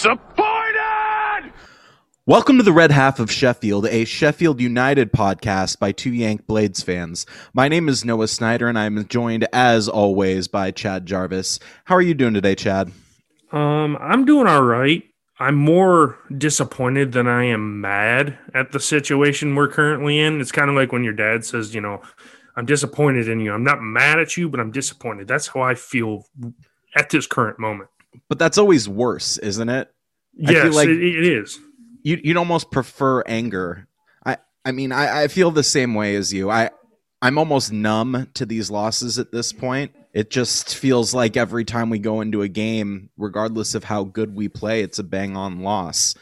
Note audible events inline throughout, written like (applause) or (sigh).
Disappointed! Welcome to the Red Half of Sheffield, a Sheffield United podcast by two Yank Blades fans. My name is Noah Snyder, and I'm joined, as always, by Chad Jarvis. How are you doing today, Chad? Um, I'm doing all right. I'm more disappointed than I am mad at the situation we're currently in. It's kind of like when your dad says, you know, I'm disappointed in you. I'm not mad at you, but I'm disappointed. That's how I feel at this current moment. But that's always worse, isn't it? Yes, like it, it is. you, you'd almost prefer anger. I, I mean, I, I feel the same way as you. I, I'm almost numb to these losses at this point. It just feels like every time we go into a game, regardless of how good we play, it's a bang on loss.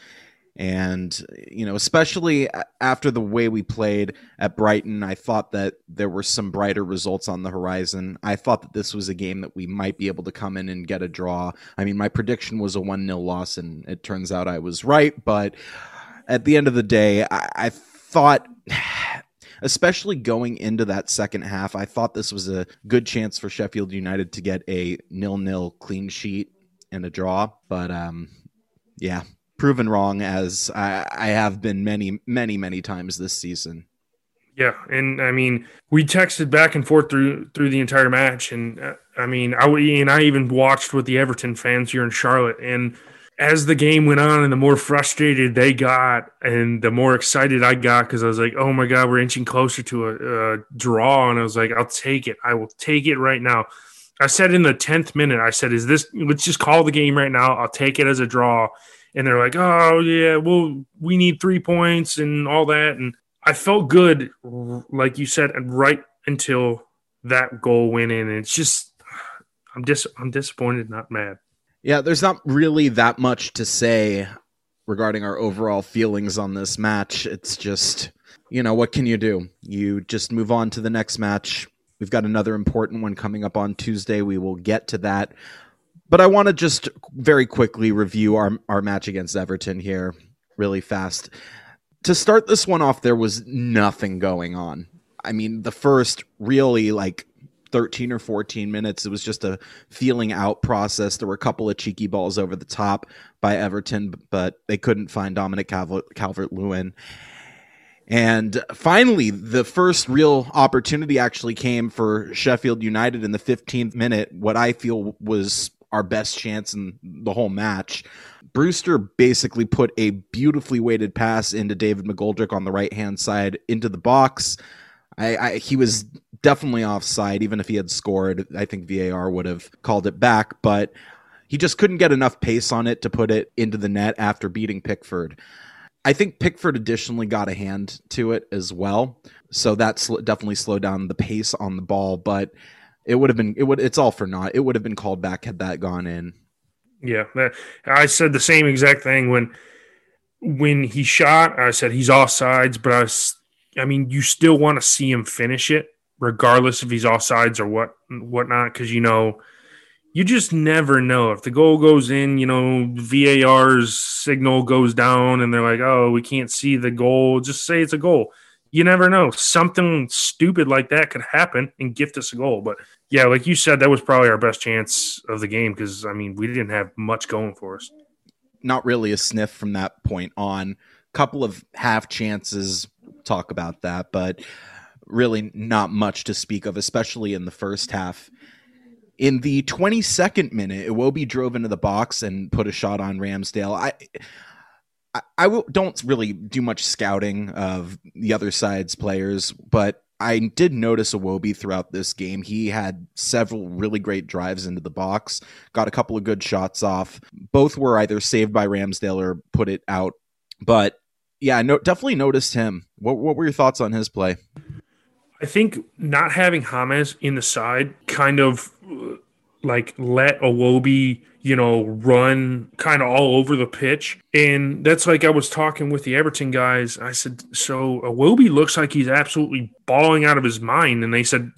And, you know, especially after the way we played at Brighton, I thought that there were some brighter results on the horizon. I thought that this was a game that we might be able to come in and get a draw. I mean, my prediction was a 1 0 loss, and it turns out I was right. But at the end of the day, I, I thought (sighs) especially going into that second half, I thought this was a good chance for Sheffield United to get a nil-nil clean sheet and a draw. But um, yeah, proven wrong as I, I have been many, many, many times this season. Yeah, and I mean, we texted back and forth through through the entire match, and uh, I mean, I and I even watched with the Everton fans here in Charlotte, and as the game went on, and the more frustrated they got, and the more excited I got because I was like, "Oh my god, we're inching closer to a, a draw," and I was like, "I'll take it. I will take it right now." I said in the tenth minute, I said, "Is this? Let's just call the game right now. I'll take it as a draw." And they're like, "Oh yeah, well, we need three points and all that," and I felt good, like you said, right until that goal went in. And it's just, I'm dis, I'm disappointed, not mad. Yeah, there's not really that much to say regarding our overall feelings on this match. It's just, you know, what can you do? You just move on to the next match. We've got another important one coming up on Tuesday. We will get to that. But I want to just very quickly review our, our match against Everton here really fast. To start this one off, there was nothing going on. I mean, the first really like 13 or 14 minutes. It was just a feeling out process. There were a couple of cheeky balls over the top by Everton, but they couldn't find Dominic Calvert Lewin. And finally, the first real opportunity actually came for Sheffield United in the 15th minute, what I feel was our best chance in the whole match. Brewster basically put a beautifully weighted pass into David McGoldrick on the right hand side into the box. I, I, he was definitely offside. Even if he had scored, I think VAR would have called it back. But he just couldn't get enough pace on it to put it into the net after beating Pickford. I think Pickford additionally got a hand to it as well, so that sl- definitely slowed down the pace on the ball. But it would have been it would it's all for naught. It would have been called back had that gone in. Yeah, I said the same exact thing when when he shot. I said he's offsides, but I was, I mean, you still want to see him finish it, regardless if he's offsides or what whatnot, because you know you just never know if the goal goes in. You know, VAR's signal goes down, and they're like, "Oh, we can't see the goal." Just say it's a goal. You never know. Something stupid like that could happen and gift us a goal. But yeah, like you said, that was probably our best chance of the game because I mean we didn't have much going for us. Not really a sniff from that point on. A Couple of half chances. Talk about that, but really not much to speak of, especially in the first half. In the 22nd minute, Iwobi drove into the box and put a shot on Ramsdale. I I, don't really do much scouting of the other side's players, but I did notice Iwobi throughout this game. He had several really great drives into the box, got a couple of good shots off. Both were either saved by Ramsdale or put it out. But yeah, no, definitely noticed him. What, what were your thoughts on his play? I think not having James in the side kind of like let Awobi, you know, run kind of all over the pitch. And that's like I was talking with the Everton guys. I said, so Awobi looks like he's absolutely balling out of his mind. And they said,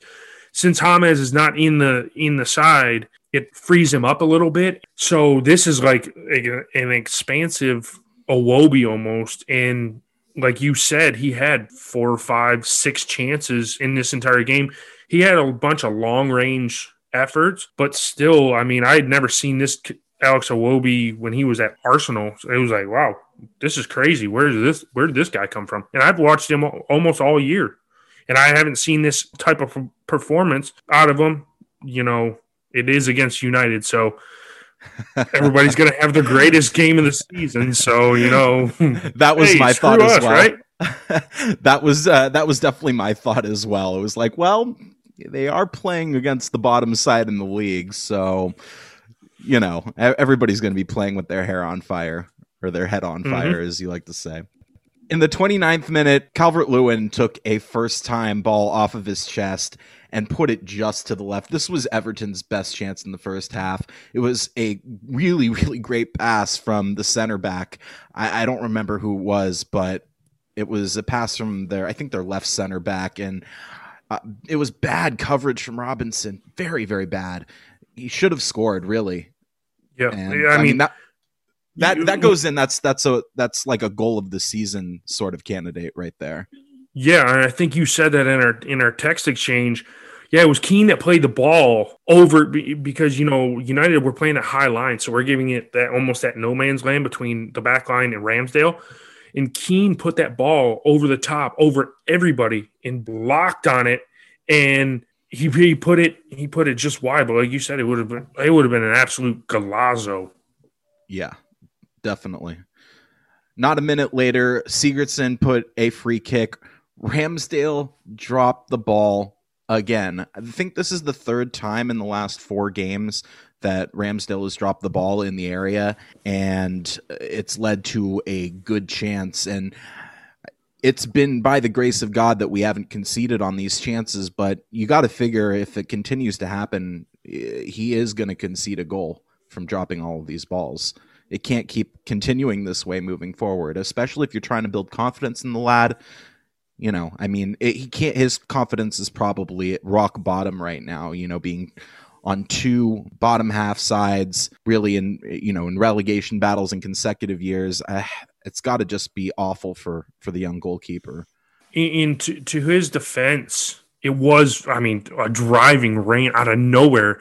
since James is not in the in the side, it frees him up a little bit. So this is like a, an expansive Awobi almost. And like you said, he had four, five, six chances in this entire game. He had a bunch of long range efforts, but still, I mean, I had never seen this Alex Iwobi when he was at Arsenal. So it was like, wow, this is crazy. Where did this where did this guy come from? And I've watched him almost all year, and I haven't seen this type of performance out of him. You know, it is against United, so (laughs) everybody's going to have the greatest game of the season. So you know, (laughs) that was hey, my thought us, as well. Right? (laughs) that was uh, that was definitely my thought as well. It was like, well, they are playing against the bottom side in the league, so you know everybody's going to be playing with their hair on fire or their head on mm-hmm. fire, as you like to say. In the 29th minute, Calvert Lewin took a first time ball off of his chest and put it just to the left. This was Everton's best chance in the first half. It was a really, really great pass from the center back. I, I don't remember who it was, but it was a pass from their, I think their left center back. And uh, it was bad coverage from Robinson. Very, very bad. He should have scored, really. Yeah. And, I, I mean, mean, that that that goes in. That's that's a that's like a goal of the season sort of candidate right there. Yeah, and I think you said that in our in our text exchange. Yeah, it was Keane that played the ball over because you know United were playing a high line, so we're giving it that almost that no man's land between the back line and Ramsdale. And Keane put that ball over the top, over everybody, and blocked on it. And he, he put it he put it just wide, but like you said, it would have been it would have been an absolute golazo. Yeah, definitely. Not a minute later, Sigurdsson put a free kick. Ramsdale dropped the ball again. I think this is the third time in the last four games that Ramsdale has dropped the ball in the area, and it's led to a good chance. And it's been by the grace of God that we haven't conceded on these chances, but you got to figure if it continues to happen, eh, he is going to concede a goal from dropping all of these balls. It can't keep continuing this way moving forward, especially if you're trying to build confidence in the lad. You know, I mean, it, he can't. His confidence is probably at rock bottom right now. You know, being on two bottom half sides, really in you know in relegation battles in consecutive years. Uh, it's got to just be awful for for the young goalkeeper. In, to, to his defense, it was I mean a driving rain out of nowhere.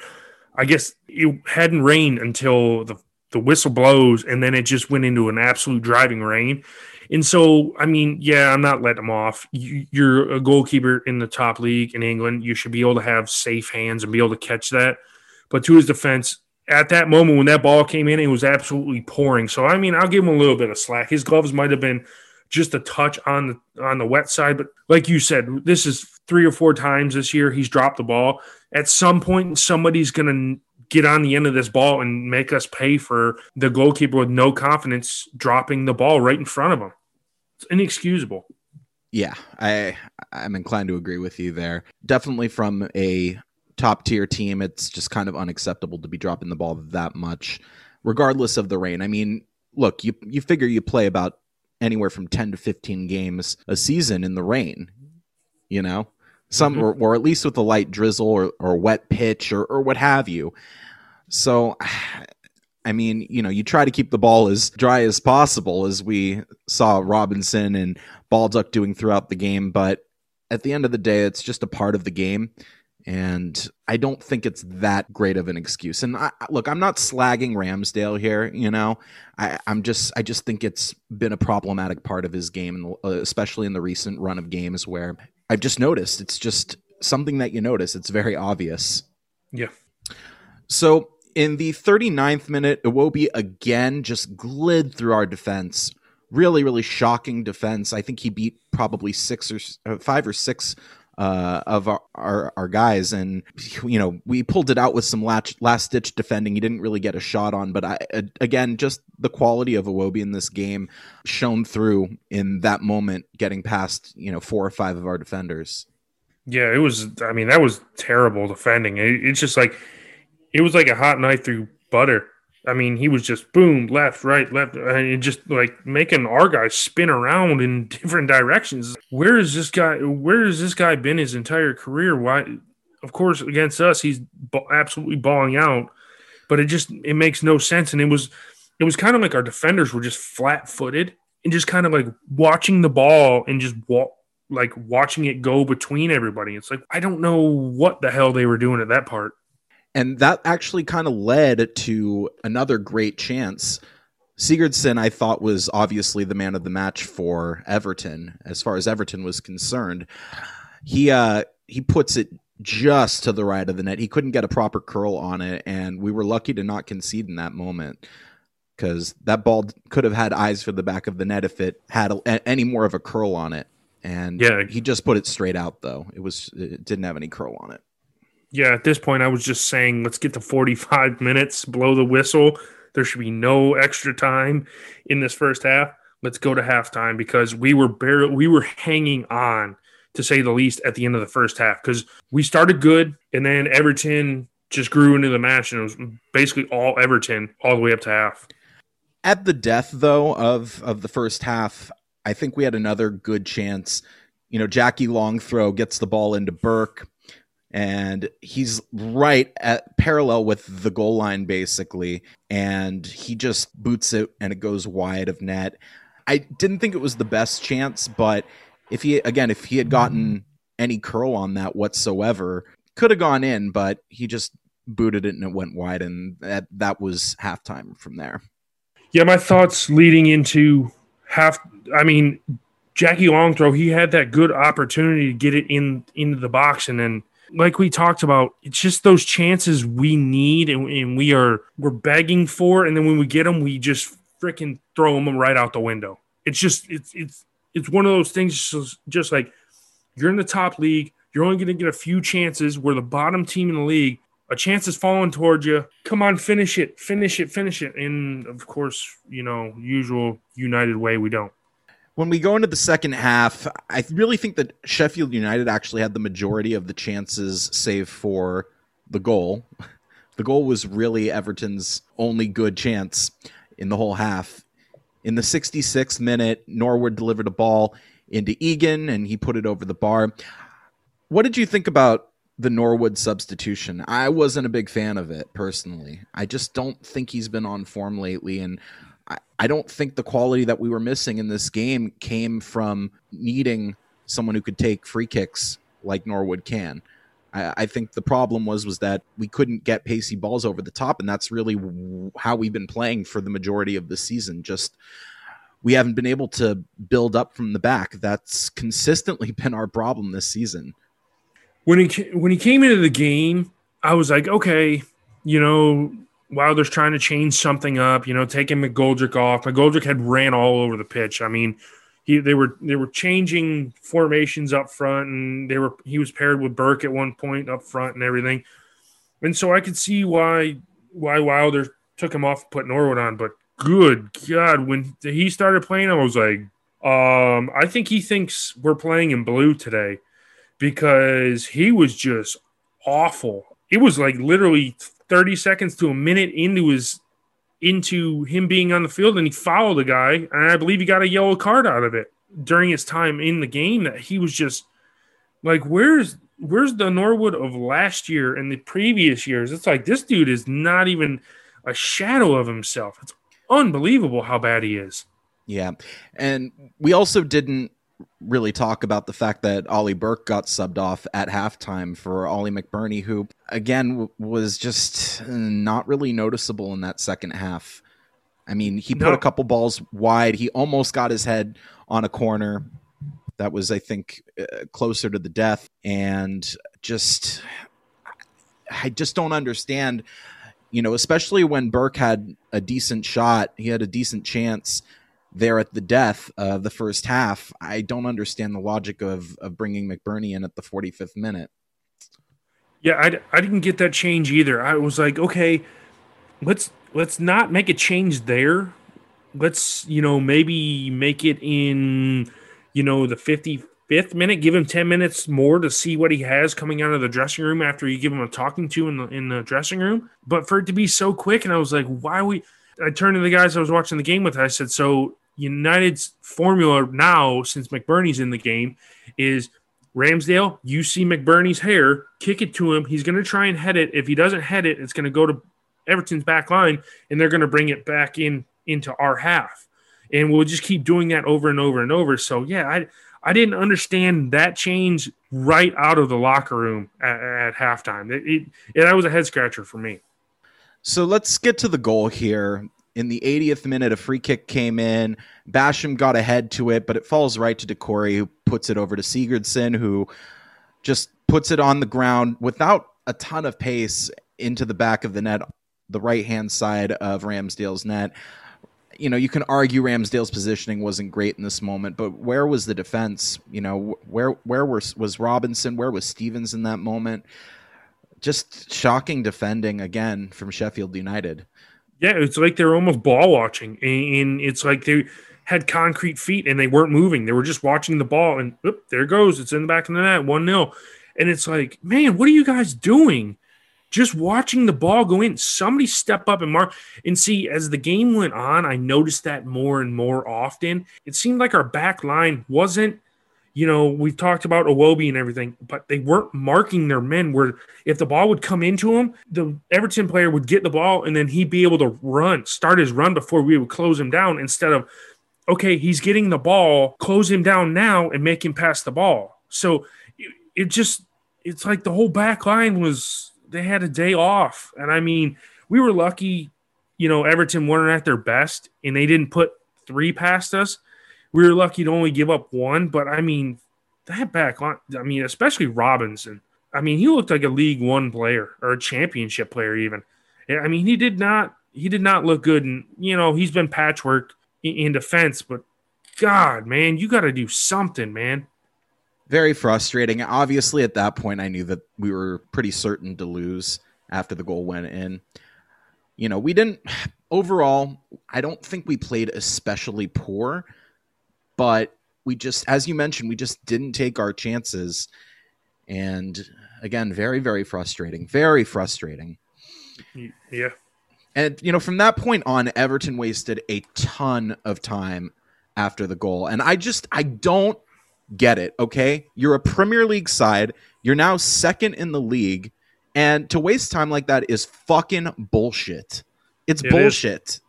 I guess it hadn't rained until the the whistle blows, and then it just went into an absolute driving rain. And so, I mean, yeah, I'm not letting him off. You, are a goalkeeper in the top league in England. You should be able to have safe hands and be able to catch that. But to his defense, at that moment when that ball came in, it was absolutely pouring. So, I mean, I'll give him a little bit of slack. His gloves might have been just a touch on the on the wet side, but like you said, this is three or four times this year he's dropped the ball. At some point, somebody's going to get on the end of this ball and make us pay for the goalkeeper with no confidence dropping the ball right in front of him. It's inexcusable. Yeah, I I'm inclined to agree with you there. Definitely from a top tier team, it's just kind of unacceptable to be dropping the ball that much, regardless of the rain. I mean, look, you you figure you play about anywhere from 10 to 15 games a season in the rain, you know? some mm-hmm. or, or at least with a light drizzle or, or wet pitch or, or what have you. So I mean, you know, you try to keep the ball as dry as possible, as we saw Robinson and Baldock doing throughout the game. But at the end of the day, it's just a part of the game. And I don't think it's that great of an excuse. And I, look, I'm not slagging Ramsdale here. You know, I, am just, I just think it's been a problematic part of his game, uh, especially in the recent run of games where I've just noticed. It's just something that you notice. It's very obvious. Yeah. So in the 39th minute, Iwobi again just glid through our defense. Really, really shocking defense. I think he beat probably six or uh, five or six uh, of our, our, our guys, and you know we pulled it out with some last last ditch defending. He didn't really get a shot on, but I again just the quality of Iwobi in this game shone through in that moment, getting past you know four or five of our defenders. Yeah, it was. I mean, that was terrible defending. It, it's just like it was like a hot knife through butter. I mean, he was just boom, left, right, left, and just like making our guys spin around in (laughs) different directions. Where is this guy? Where has this guy been his entire career? Why? Of course, against us, he's absolutely balling out, but it just it makes no sense. And it was it was kind of like our defenders were just flat footed and just kind of like watching the ball and just walk like watching it go between everybody. It's like I don't know what the hell they were doing at that part And that actually kind of led to another great chance. Sigurdsson, I thought, was obviously the man of the match for Everton, as far as Everton was concerned. He uh, he puts it just to the right of the net. He couldn't get a proper curl on it, and we were lucky to not concede in that moment because that ball could have had eyes for the back of the net if it had a, any more of a curl on it. And yeah, he just put it straight out though. It was it didn't have any curl on it. Yeah, at this point, I was just saying, let's get to 45 (laughs) minutes, blow the whistle. There should be no extra time in this first half. Let's go to halftime because we were barely, we were hanging on to say the least at the end of the first half because we started good and then Everton just grew into the match and it was basically all Everton all the way up to half. At the death though of of the first half, I think we had another good chance. You know, Jackie Longthrow gets the ball into Burke and he's right at parallel with the goal line basically. And he just boots it and it goes wide of net. I didn't think it was the best chance but if he again if he had gotten any curl on that whatsoever could have gone in but he just booted it and it went wide. And that that was halftime from there. Yeah my thoughts leading into half i mean jackie longthrow he had that good opportunity to get it in into the box and then like we talked about, it's just those chances we need and, and we are we're begging for, and then when we get them, we just freaking throw them right out the window. It's just it's it's it's one of those things. Just, like you're in the top league, you're only going to get a few chances. We're the bottom team in the league. A chance is falling towards you. Come on, finish it, finish it, finish it. And of course, you know, usual United way, we don't when we go into the second half, I really think that Sheffield United actually had the majority of the chances, save for the goal. (laughs) The goal was really Everton's only good chance in the whole half. In the 66th minute, Norwood delivered a ball into Egan and he put it over the bar. What did you think about the Norwood substitution? I wasn't a big fan of it personally. I just don't think he's been on form lately and I, don't think the quality that we were missing in this game came from needing someone who could take free kicks like Norwood can. I, I think the problem was was that we couldn't get pacey balls over the top, and that's really how we've been playing for the majority of the season. Just we haven't been able to build up from the back. That's consistently (laughs) been our problem this season. When he when he came into the game, I was like, okay, you know, Wilder's trying to change something up, you know, taking McGoldrick off. McGoldrick had ran all over the pitch. I mean, he they were they were changing formations up front, and they were he was paired with Burke at one point up front and everything. And so I could see why why Wilder took him off and put Norwood on. But good God, when he started playing, I was like, um, I think he thinks we're playing in blue today because he was just awful. It was like literally 30 seconds to a minute into his into him being on the field and he fouled a guy and I believe he got a yellow card out of it during his time in the game that he was just like where's where's the Norwood of last year and the previous years? It's like this dude is not even a shadow of himself. It's unbelievable how bad he is. Yeah. And we also didn't really talk about the fact that Ollie Burke got subbed off at halftime for Oli McBurnie, who again w- was just not really noticeable in that second half. I mean, he put no. a couple balls wide. He almost got his head on a corner that was, I think, uh, closer to the death, and just I just don't understand. You know, especially when Burke had a decent shot, he had a decent chance there at the death of the first half, I don't understand the logic of of bringing McBurnie in at the 45th minute. Yeah, I, I didn't get that change either. I was like, okay, let's let's not make a change there. Let's you know maybe make it in you know the 55th minute. Give him 10 minutes more to see what he has coming out of the dressing room after you give him a talking to in the in the dressing room. But for it to be so quick, and I was like, why we? I turned to the guys I was watching the game with. I said, so United's formula now, since McBurnie's in the game, is Ramsdale, you see McBurnie's hair, kick it to him. He's going to try and head it. If he doesn't head it, it's going to go to Everton's back line, and they're going to bring it back in into our half. And we'll just keep doing that over and over and over. So yeah, I I didn't understand that change right out of the locker room at, at halftime. It, it, it, that was a head scratcher for me. So let's get to the goal here. In the 80th minute, a free kick came in. Basham got ahead to it, but it falls right to Doucouré, who puts it over to Sigurdsson, who just puts it on the ground without a ton of pace into the back of the net, the right hand side of Ramsdale's net you know, you can argue Ramsdale's positioning wasn't great in this moment, but where was the defense? You know, where where was was Robinson? Where was Stevens in that moment? Just shocking defending again from Sheffield United. Yeah, it's like they're almost ball watching, and it's like they had concrete feet and they weren't moving. They were just watching the ball, and oop, there goes. It's in the back of the net, one 0 and it's like, man, what are you guys doing? just watching the ball go in, somebody step up and mark and see as the game went on, I noticed that more and more often. It seemed like our back line wasn't, you know, we've talked about Iwobi and everything, but they weren't marking their men where if the ball would come into him, the Everton player would get the ball and then he'd be able to run, start his run before we would close him down instead of, okay, he's getting the ball, close him down now and make him pass the ball. So it, it just, it's like the whole back line was they had a day off, and I mean, we were lucky. You know, Everton weren't at their best, and they didn't put three past us. We were lucky to only give up one, but I mean, that back line. I mean, especially Robinson. I mean, he looked like a League One player or a Championship player, even. I mean, he did not. He did not look good, and you know, he's been patchwork in defense, but God, man, you got to do something, man very frustrating. Obviously, at that point, I knew that we were pretty certain to lose after the goal went in. You know, we didn't (sighs) overall, I don't think we played especially poor, but we just, as you mentioned, we just didn't take our chances. And again, very, very frustrating. Very frustrating. Yeah. And, you know, from that point on, Everton wasted a ton of time after the goal. And I just, I don't get it, okay? You're a Premier League side. You're now second in the league. And to waste time like that is fucking bullshit. It's it bullshit. Is.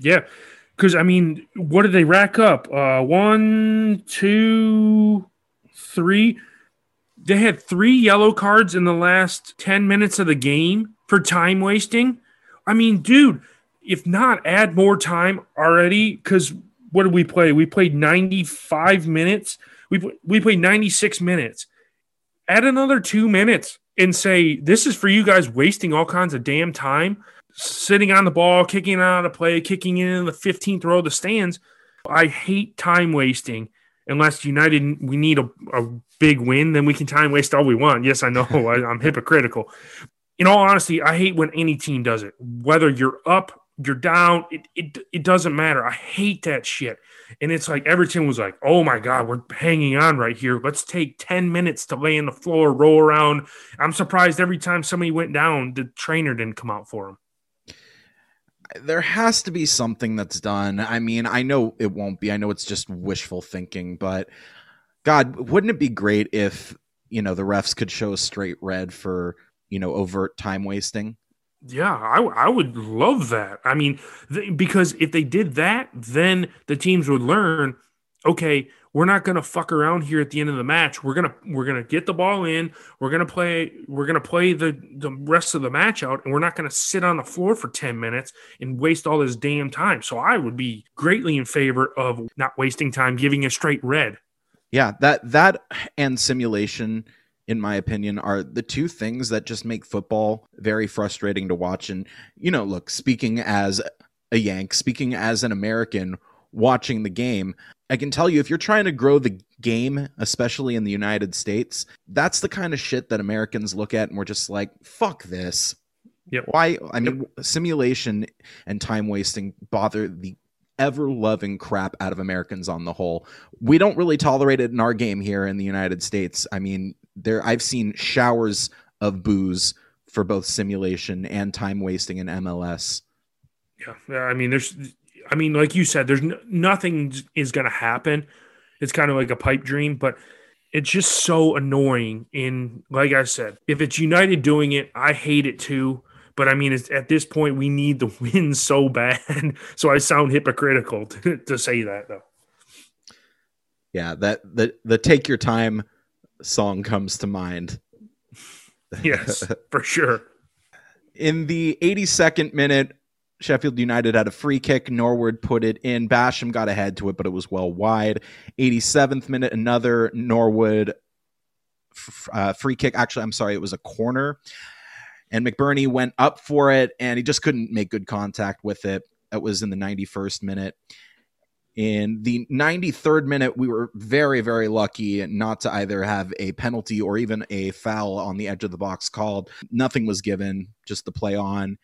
Yeah. Because, I mean, what did they rack up? Uh, one, two, three. They had three yellow cards in the last 10 minutes of the game for time wasting. I mean, dude, if not, add more time already. Because what did we play? We played 95 minutes we we played 96 minutes. Add another two minutes and say this is for you guys wasting all kinds of damn time, sitting on the ball, kicking out of play, kicking in the 15th row of the stands. I hate time wasting unless United we need a, a big win, then we can time waste all we want. Yes, I know (laughs) I, I'm hypocritical. In all honesty, I hate when any team does it. Whether you're up, you're down, it, it, it doesn't matter. I hate that shit. And it's like Everton was like, oh my God, we're hanging on right here. Let's take 10 minutes to lay in the floor, roll around. I'm surprised every time somebody went down, the trainer didn't come out for them. There has to be something that's done. I mean, I know it won't be. I know it's just wishful thinking, but God, wouldn't it be great if, you know, the refs could show a straight red for, you know, overt time wasting? Yeah, I, I would love that. I mean, th- because if they did that, then the teams would learn. Okay, we're not going to fuck around here at the end of the match. We're gonna we're gonna get the ball in. We're gonna play. We're gonna play the the rest of the match out, and we're not going to sit on the floor for ten minutes and waste all this damn time. So I would be greatly in favor of not wasting time, giving a straight red. Yeah, that that and simulation in my opinion, are the two things that just make football very frustrating to watch. And, you know, look, speaking as a Yank, speaking as an American watching the game, I can tell you if you're trying to grow the game, especially in the United States, that's the kind of shit that Americans look at and we're just like, fuck this. Yep. Why? I mean, yep. simulation and time wasting bother the ever loving crap out of Americans on the whole. We don't really tolerate it in our game here in the United States. I mean, there I've seen showers of boos for both simulation and time wasting in MLS. Yeah, I mean, there's, I mean, like you said, there's n- nothing is going to happen. It's kind of like a pipe dream, but it's just so annoying. In like I said, if it's United doing it, I hate it too. But I mean, at this point, we need the (laughs) win so bad. (laughs) so I sound hypocritical (laughs) to, to say that, though. Yeah, that the the take your time song comes to mind. Yes, for sure. In the 82nd minute, Sheffield United had a free kick. Norwood put it in. Basham got ahead to it, but it was well wide. 87th minute, another Norwood uh, free kick. Actually, I'm sorry, it was a corner. And McBurnie went up for it, and he just couldn't make good contact with it. That was in the 91st minute. In the 93rd minute, we were very, very lucky not to either have a penalty or even a foul on the edge of the box called. Nothing was given, just the play on.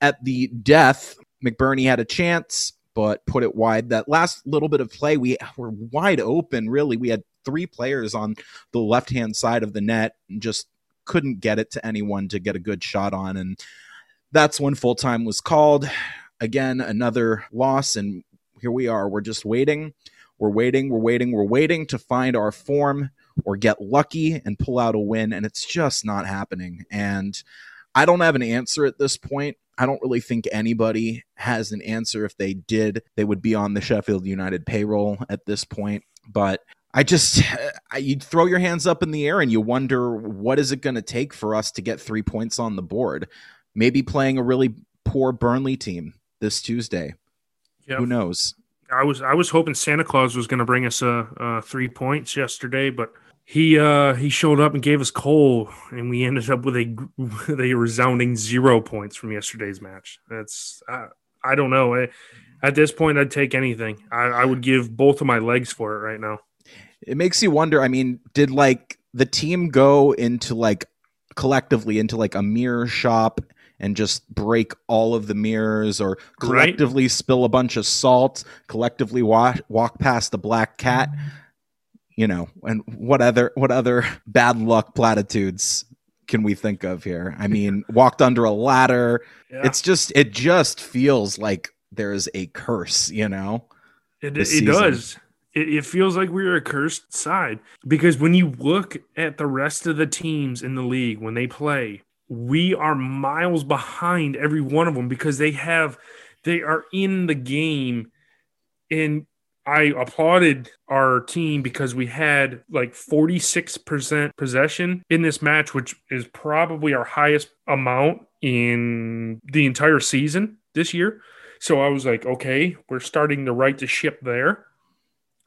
At the death, McBurnie had a chance, but put it wide. That last little bit of play, we were wide open, really. We had three players on the left hand side of the net and just couldn't get it to anyone to get a good shot on. And that's when full time was called. Again, another loss. And here we are. We're just waiting. We're waiting. We're waiting. We're waiting to find our form or get lucky and pull out a win. And it's just not happening. And I don't have an answer at this point. I don't really think anybody has an answer. If they did, they would be on the Sheffield United payroll at this point. But I just, you throw your hands up in the air and you wonder what is it going to take for us to get three points on the board? Maybe playing a really poor Burnley team this Tuesday. Yep. Who knows? I was I was hoping Santa Claus was going to bring us a, a, three points yesterday, but he uh, he showed up and gave us coal, and we ended up with a with (laughs) a resounding zero points from yesterday's match. That's uh, I don't know. At this point, I'd take anything. I, I would give both of my legs for it right now. It makes you wonder. I mean, did like the team go into like collectively into like a mirror shop and just break all of the mirrors or collectively right. spill a bunch of salt, collectively walk, walk past the black cat, you know, and what other what other bad luck platitudes can we think of here? I mean, walked under a ladder. Yeah. It's just it just feels like there's a curse, you know. It, it does. It, it feels like we're a cursed side because when you look at the rest of the teams in the league when they play, we are miles behind every one of them because they have they are in the game and I applauded our team because we had like 46% possession in this match, which is probably our highest amount in the entire season this year. So I was like, okay, we're starting to right the ship there.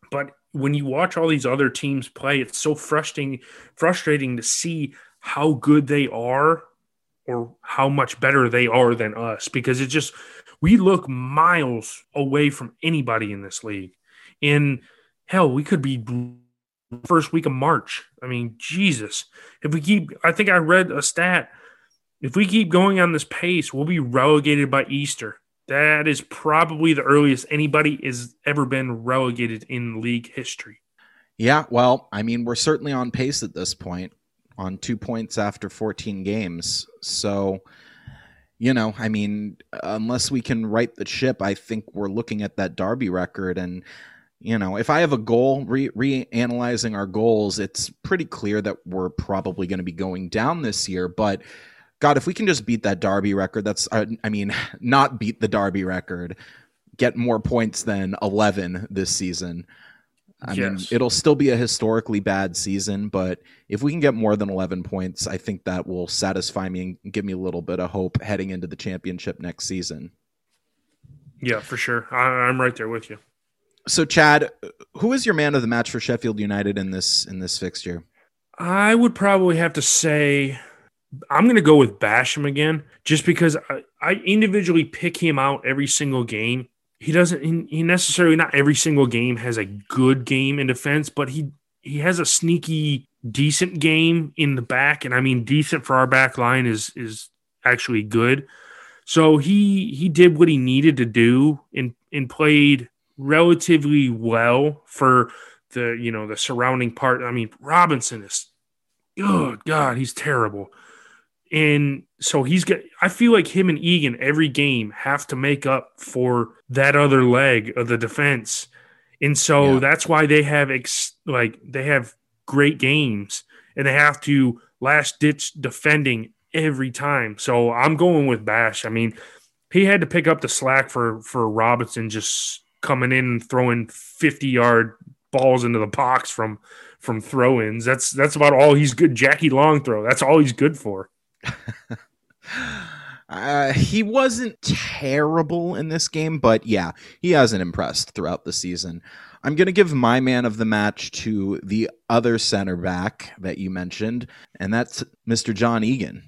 But when you watch all these other teams play, it's so frustrating frustrating to see how good they are or how much better they are than us because it just we look miles away from anybody in this league. In hell, we could be first week of March. I mean, Jesus. If we keep I think I read a stat. If we keep going on this pace, we'll be relegated by Easter. That is probably the earliest anybody has ever been relegated in league history. Yeah, well, I mean, we're certainly on pace at this point on two points after 14 games. So, you know, I mean, unless we can right the ship, I think we're looking at that Derby record. And, you know, if I have a goal, re- reanalyzing our goals, it's pretty clear that we're probably going to be going down this year. But, God, if we can just beat that Derby record, that's, uh, I mean, (laughs) not beat the Derby record, get more points than 11 this season. I yes. mean, it'll still be a historically bad season, but if we can get more than 11 points, I think that will satisfy me and give me a little bit of hope heading into the championship next season. Yeah, for sure. I, am right there with you. So, Chad, who is your man of the match for Sheffield United in this in this fixture? I would probably have to say I'm going to go with Basham again, just because I, I individually pick him out every single game he doesn't he, necessarily not every single game has a good game in defense, but he he has a sneaky decent game in the back, and I mean decent for our back line is is actually good. So he he did what he needed to do and and played relatively well for the you know the surrounding part. I mean Robinson is oh god he's terrible. And so he's got, I feel like him and Egan every game have to make up for that other leg of the defense. And so yeah. that's why they have, ex, like, they have great games and they have to last ditch defending every time. So I'm going with Bash. I mean, he had to pick up the slack for, for Robinson just coming in and throwing 50 yard balls into the box from from throw-ins. That's that's about all he's good. Jackie long throw. That's all he's good for. (laughs) Uh, he wasn't terrible in this game, but yeah, he hasn't impressed throughout the season. I'm going to give my man of the match to the other center back that you mentioned, and that's Mr. John Egan.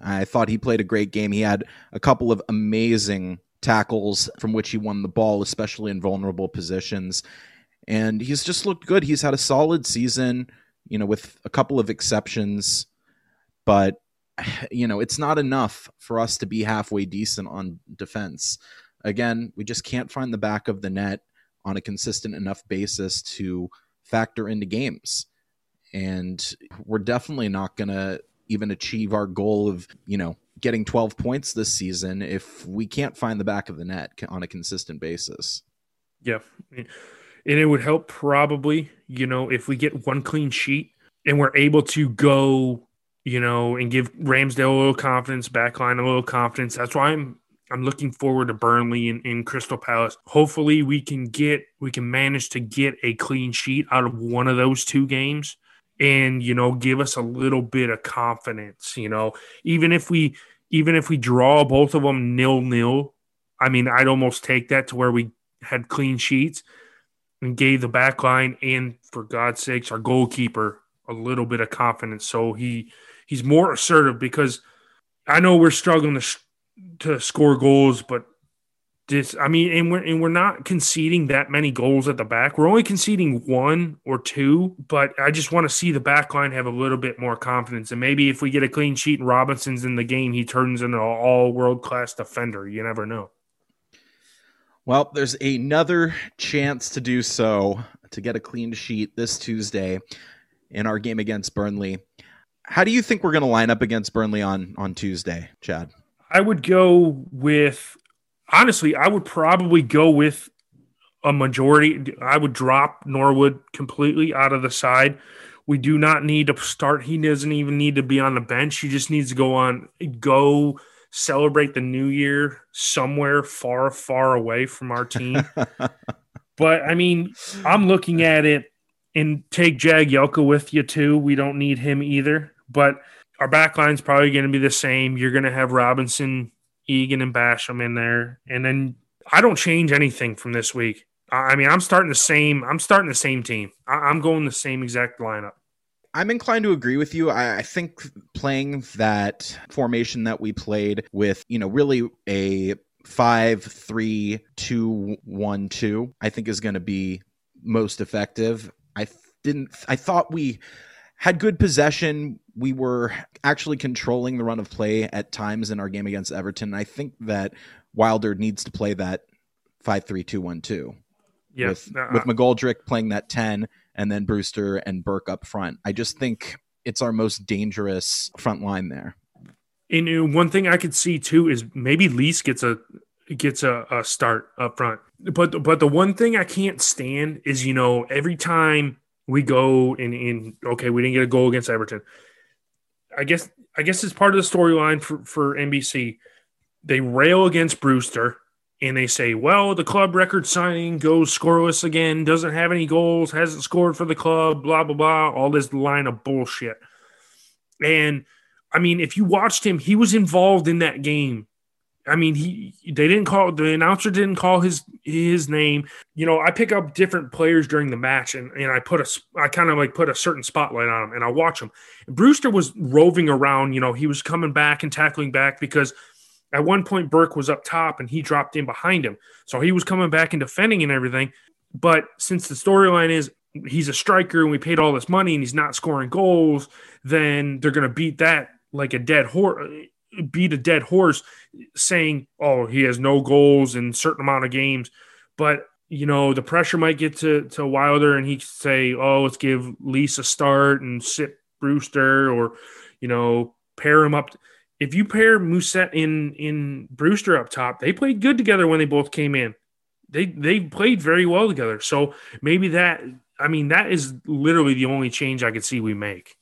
I thought he played a great game. He had a couple of amazing tackles from which he won the ball, especially in vulnerable positions. And he's just looked good. He's had a solid season, you know, with a couple of exceptions, but (sighs) you know, it's not enough for us to be halfway decent on defense. Again, we just can't find the back of the net on a consistent enough basis to factor into games. And we're definitely not going to even achieve our goal of, you know, getting 12 points this season if we can't find the back of the net on a consistent basis. Yeah. And it would help probably, you know, if we get one clean sheet and we're able to go you know, and give Ramsdale a little confidence, backline a little confidence. That's why I'm I'm looking forward to Burnley and, in Crystal Palace. Hopefully we can get we can manage to get a clean sheet out of one of those two games and you know give us a little bit of confidence, you know. Even if we even if we draw both of them nil nil, I mean I'd almost take that to where we had clean sheets and gave the back line and for God's sakes our goalkeeper a little bit of confidence. So he he's more assertive because I know we're struggling to to score goals, but this I mean, and we're and we're not conceding that many goals at the back. We're only conceding one or two, but I just want to see the back line have a little bit more confidence. And maybe if we get a clean sheet and Robinson's in the game, he turns into an all world class defender. You never know. Well, there's another chance to do so to get a clean sheet this Tuesday in our game against Burnley. How do you think we're going to line up against Burnley on on Tuesday, Chad? I would go with honestly, I would probably go with a majority. I would drop Norwood completely out of the side. We do not need to start. He doesn't even need to be on the bench. He just needs to go on, go celebrate the new year somewhere far, far away from our team. (laughs) but I mean, I'm looking at it and take Jagielka with you too. We don't need him either. But our back line's probably going to be the same. You're going to have Robinson, Egan, and Basham in there, and then I don't change anything from this week. I mean, I'm starting the same. I'm starting the same team. I'm going the same exact lineup. I'm inclined to agree with you. I, I, think playing that formation that we played with, you know, really a five, three, two, one, two, I think is going to be most effective. I didn't. I thought we had good possession. We were actually controlling the run of play at times in our game against Everton. I think that Wilder needs to play that five three two one two. Yeah, with, uh, with McGoldrick playing that ten, and then Brewster and Burke up front. I just think it's our most dangerous front line there. And one thing I could see too is maybe Lys gets a gets a, a start up front. But but the one thing I can't stand is you know every time we go in in okay, we didn't get a goal against Everton. I guess I guess it's part of the storyline for, for NBC. They rail against Brewster and they say, well, the club record signing goes scoreless again, doesn't have any goals, hasn't scored for the club, blah, blah, blah, all this line of bullshit. And I mean, if you watched him, he was involved in that game I mean, he they didn't call the announcer didn't call his his name. You know, I pick up different players during the match, and and I put a I kind of like put a certain spotlight on him, and I watch him. And Brewster was roving around. You know, he was coming back and tackling back because at one point Burke was up top and he dropped in behind him, so he was coming back and defending and everything. But since the storyline is he's a striker and we paid all this money and he's not scoring goals, then they're going to beat that like a dead horse beat a dead horse saying, oh, he has no goals in certain amount of games. But, you know, the pressure might get to, to Wilder and he could say, oh, let's give Lys a start and sit Brewster or, you know, pair him up. If you pair Mousset in in Brewster up top, they played good together when they both came in. They they played very well together. So maybe that I mean that is literally the only change I could see we make.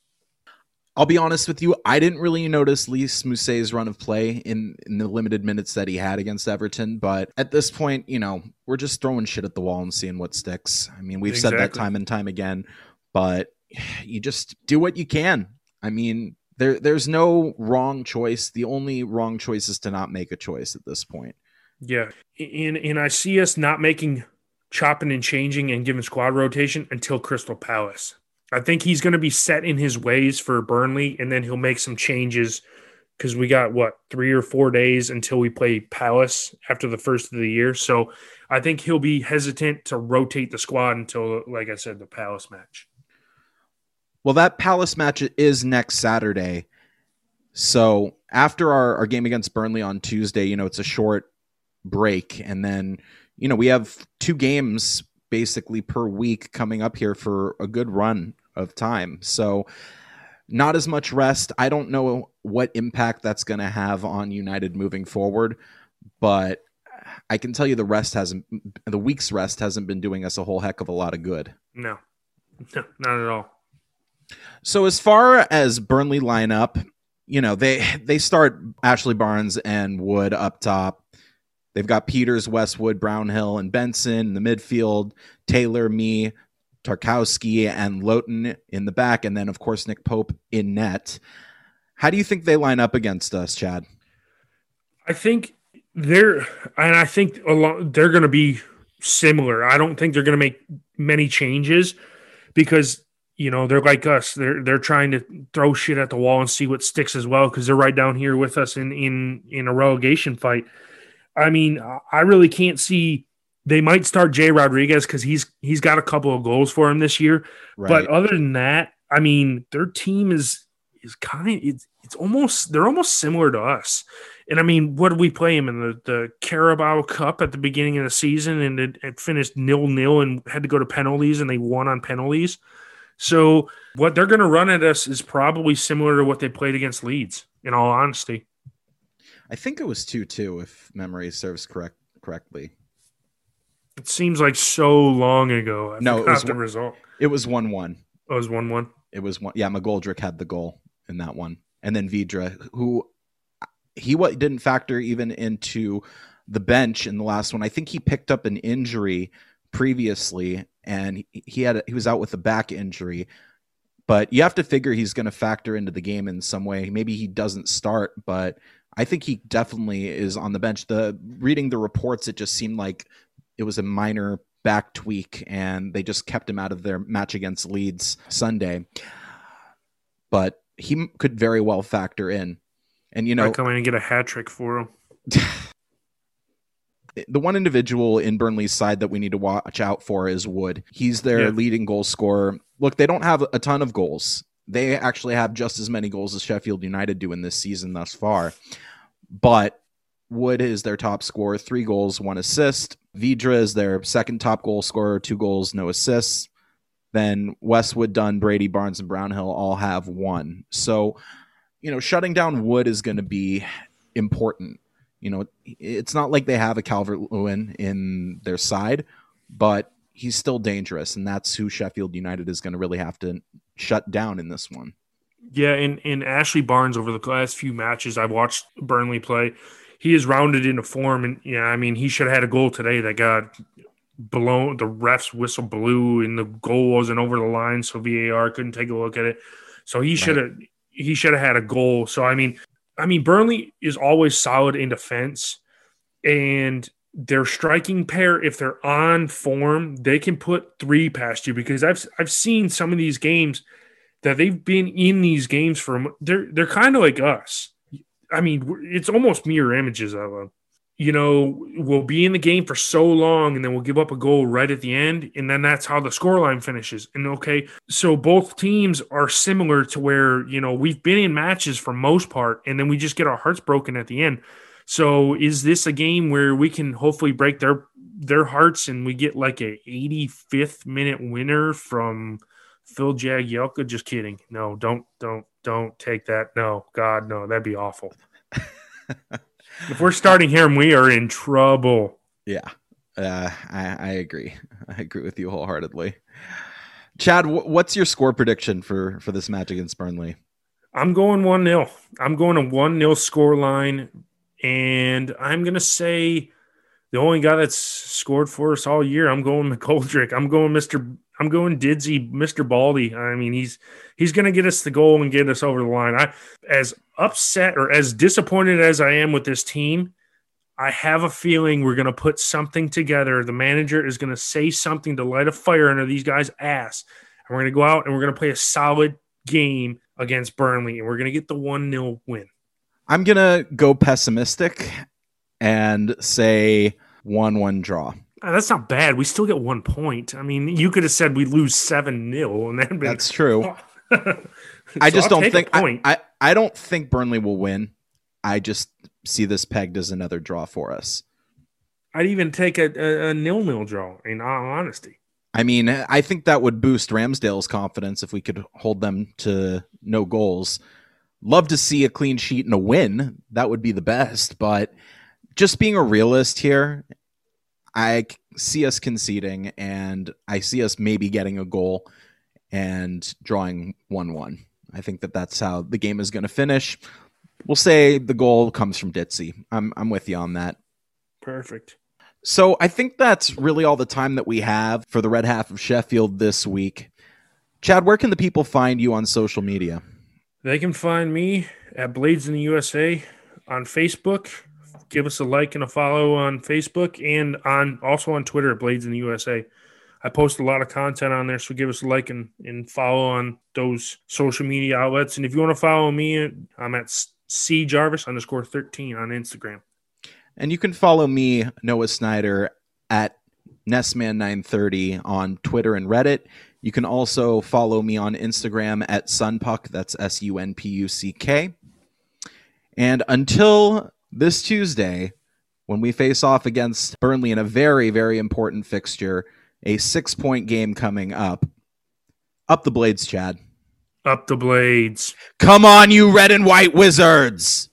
I'll be honest with you, I didn't really notice Lys Mousset's run of play in, in the limited minutes that he had against Everton. But at this point, you know, we're just throwing shit at the wall and seeing what sticks. I mean, we've exactly. said that time and time again, but (sighs) you just do what you can. I mean, there there's no wrong choice. The only wrong choice is to not make a choice at this point. Yeah. And and I see us not making chopping and changing and giving squad rotation until Crystal Palace. I think he's going to be set in his ways for Burnley, and then he'll make some changes because we got what three or four days until we play Palace after the first of the year. So I think he'll be hesitant to rotate the squad until, like I said, the Palace match. Well, that Palace match is next Saturday. So after our, our game against Burnley on Tuesday, you know, it's a short break. And then, you know, we have two games basically per week coming up here for a good run of time. So not as much rest. I don't know what impact that's going to have on United moving forward, but I can tell you the rest hasn't the week's rest hasn't been doing us a whole heck of a lot of good. No. No, not at all. So as far as Burnley lineup, you know, they they start Ashley Barnes and Wood up top. They've got Peters, Westwood, Brownhill, and Benson in the midfield, Taylor, Mee, Tarkowski, and Lowton in the back, and then of course Nick Pope in net. How do you think they line up against us, Chad? I think they're, and I think a lot, they're going to be similar. I don't think they're going to make many changes because you know they're like us. They're they're trying to throw shit at the wall and see what sticks as well because they're right down here with us in in in a relegation fight. I mean, I really can't see. They might start Jay Rodriguez because he's he's got a couple of goals for him this year. Right. But other than that, I mean, their team is is kind of it's it's almost they're almost similar to us. And I mean, what did we play him in the, the Carabao Cup at the beginning of the season, and it, it finished nil nil and had to go to penalties, and they won on penalties. So what they're going to run at us is probably similar to what they played against Leeds. In all honesty, I think it was two two, if memory serves correct correctly. It seems like so long ago. I no, it was the result. It was one one. Oh, it was one one. It was one. Yeah, McGoldrick had the goal in that one, and then Vydra, who he what didn't factor even into the bench in the last one. I think he picked up an injury previously, and he had a, he was out with a back injury. But you have to figure he's going to factor into the game in some way. Maybe he doesn't start, but I think he definitely is on the bench. The reading the reports, it just seemed like it was a minor back tweak, and they just kept him out of their match against Leeds Sunday. But he could very well factor in. And you know, I come in and get a hat trick for him. (laughs) the one individual in Burnley's side that we need to watch out for is Wood. He's their yeah. leading goal scorer. Look, they don't have a ton of goals. They actually have just as many goals as Sheffield United do in this season thus far. But Wood is their top scorer, three goals, one assist. Vydra is their second top goal scorer, two goals, no assists. Then Westwood, Dunn, Brady, Barnes, and Brownhill all have one. So, you know, shutting down Wood is going to be important. You know, it's not like they have a Calvert Lewin in their side, but he's still dangerous, and that's who Sheffield United is going to really have to shut down in this one. Yeah, and, and Ashley Barnes over the last few matches I've watched Burnley play, he is rounded into form. And yeah, I mean, he should have had a goal today that got blown. The refs whistle blew, and the goal wasn't over the line, so VAR couldn't take a look at it. So he should have he should have had a goal. So I mean, I mean, Burnley is always solid in defense, and their striking pair, if they're on form, they can put three past you because I've I've seen some of these games that they've been in these games for they're they're kind of like us. I mean, it's almost mirror images of them. You know, we'll be in the game for so long and then we'll give up a goal right at the end. And then that's how the scoreline finishes. And okay, so both teams are similar to where, you know, we've been in matches for most part and then we just get our hearts broken at the end. So is this a game where we can hopefully break their their hearts and we get like a 85th minute winner from Phil Jagielka. Just kidding. No, don't, don't, don't take that. No, God, no, that'd be awful. if we're starting him, we are in trouble. Yeah, uh, I, I agree. I agree with you wholeheartedly. Chad, what's your score prediction for for this match against Burnley? I'm going 1 0. I'm going a 1 0 score line. And I'm going to say the only guy that's scored for us all year, I'm going McGoldrick. I'm going Mr. I'm going Didzy, Mr. Baldy. I mean, he's he's going to get us the goal and get us over the line. I as upset or as disappointed as I am with this team, I have a feeling we're going to put something together. The manager is going to say something to light a fire under these guys' ass. And we're going to go out and we're going to play a solid game against Burnley and we're going to get the 1 0 win. I'm going to go pessimistic and say 1 1 draw. Uh, that's not bad. We still get one point. I mean, you could have said we lose 7 0 and then That's true. (laughs) I just I'll don't think I. I, I don't think Burnley will win. I just see this pegged as another draw for us. I'd even take a, a, a nil nil draw, in all honesty. I mean, I think that would boost Ramsdale's confidence if we could hold them to no goals. Love to see a clean sheet and a win. That would be the best. But just being a realist here, I see us conceding and I see us maybe getting a goal and drawing 1 1. I think that that's how the game is going to finish. We'll say the goal comes from Didzy. I'm, I'm with you on that. Perfect. So I think that's really all the time that we have for the red half of Sheffield this week. Chad, where can the people find you on social media? They can find me at Blades in the USA on Facebook. Give us a like and a follow on Facebook and on also on Twitter at Blades in the USA. I post a lot of content on there, so give us a like and, and follow on those social media outlets. And if you want to follow me, I'm at C Jarvis underscore 13 on Instagram. And you can follow me, Noah Snyder, at Nessman930 on Twitter and Reddit. You can also follow me on Instagram at Sunpuck. That's S U N P U C K. And until this Tuesday, when we face off against Burnley in a very, very important fixture, a six point game coming up, up the blades, Chad. Up the Blades. Come on, you red and white wizards!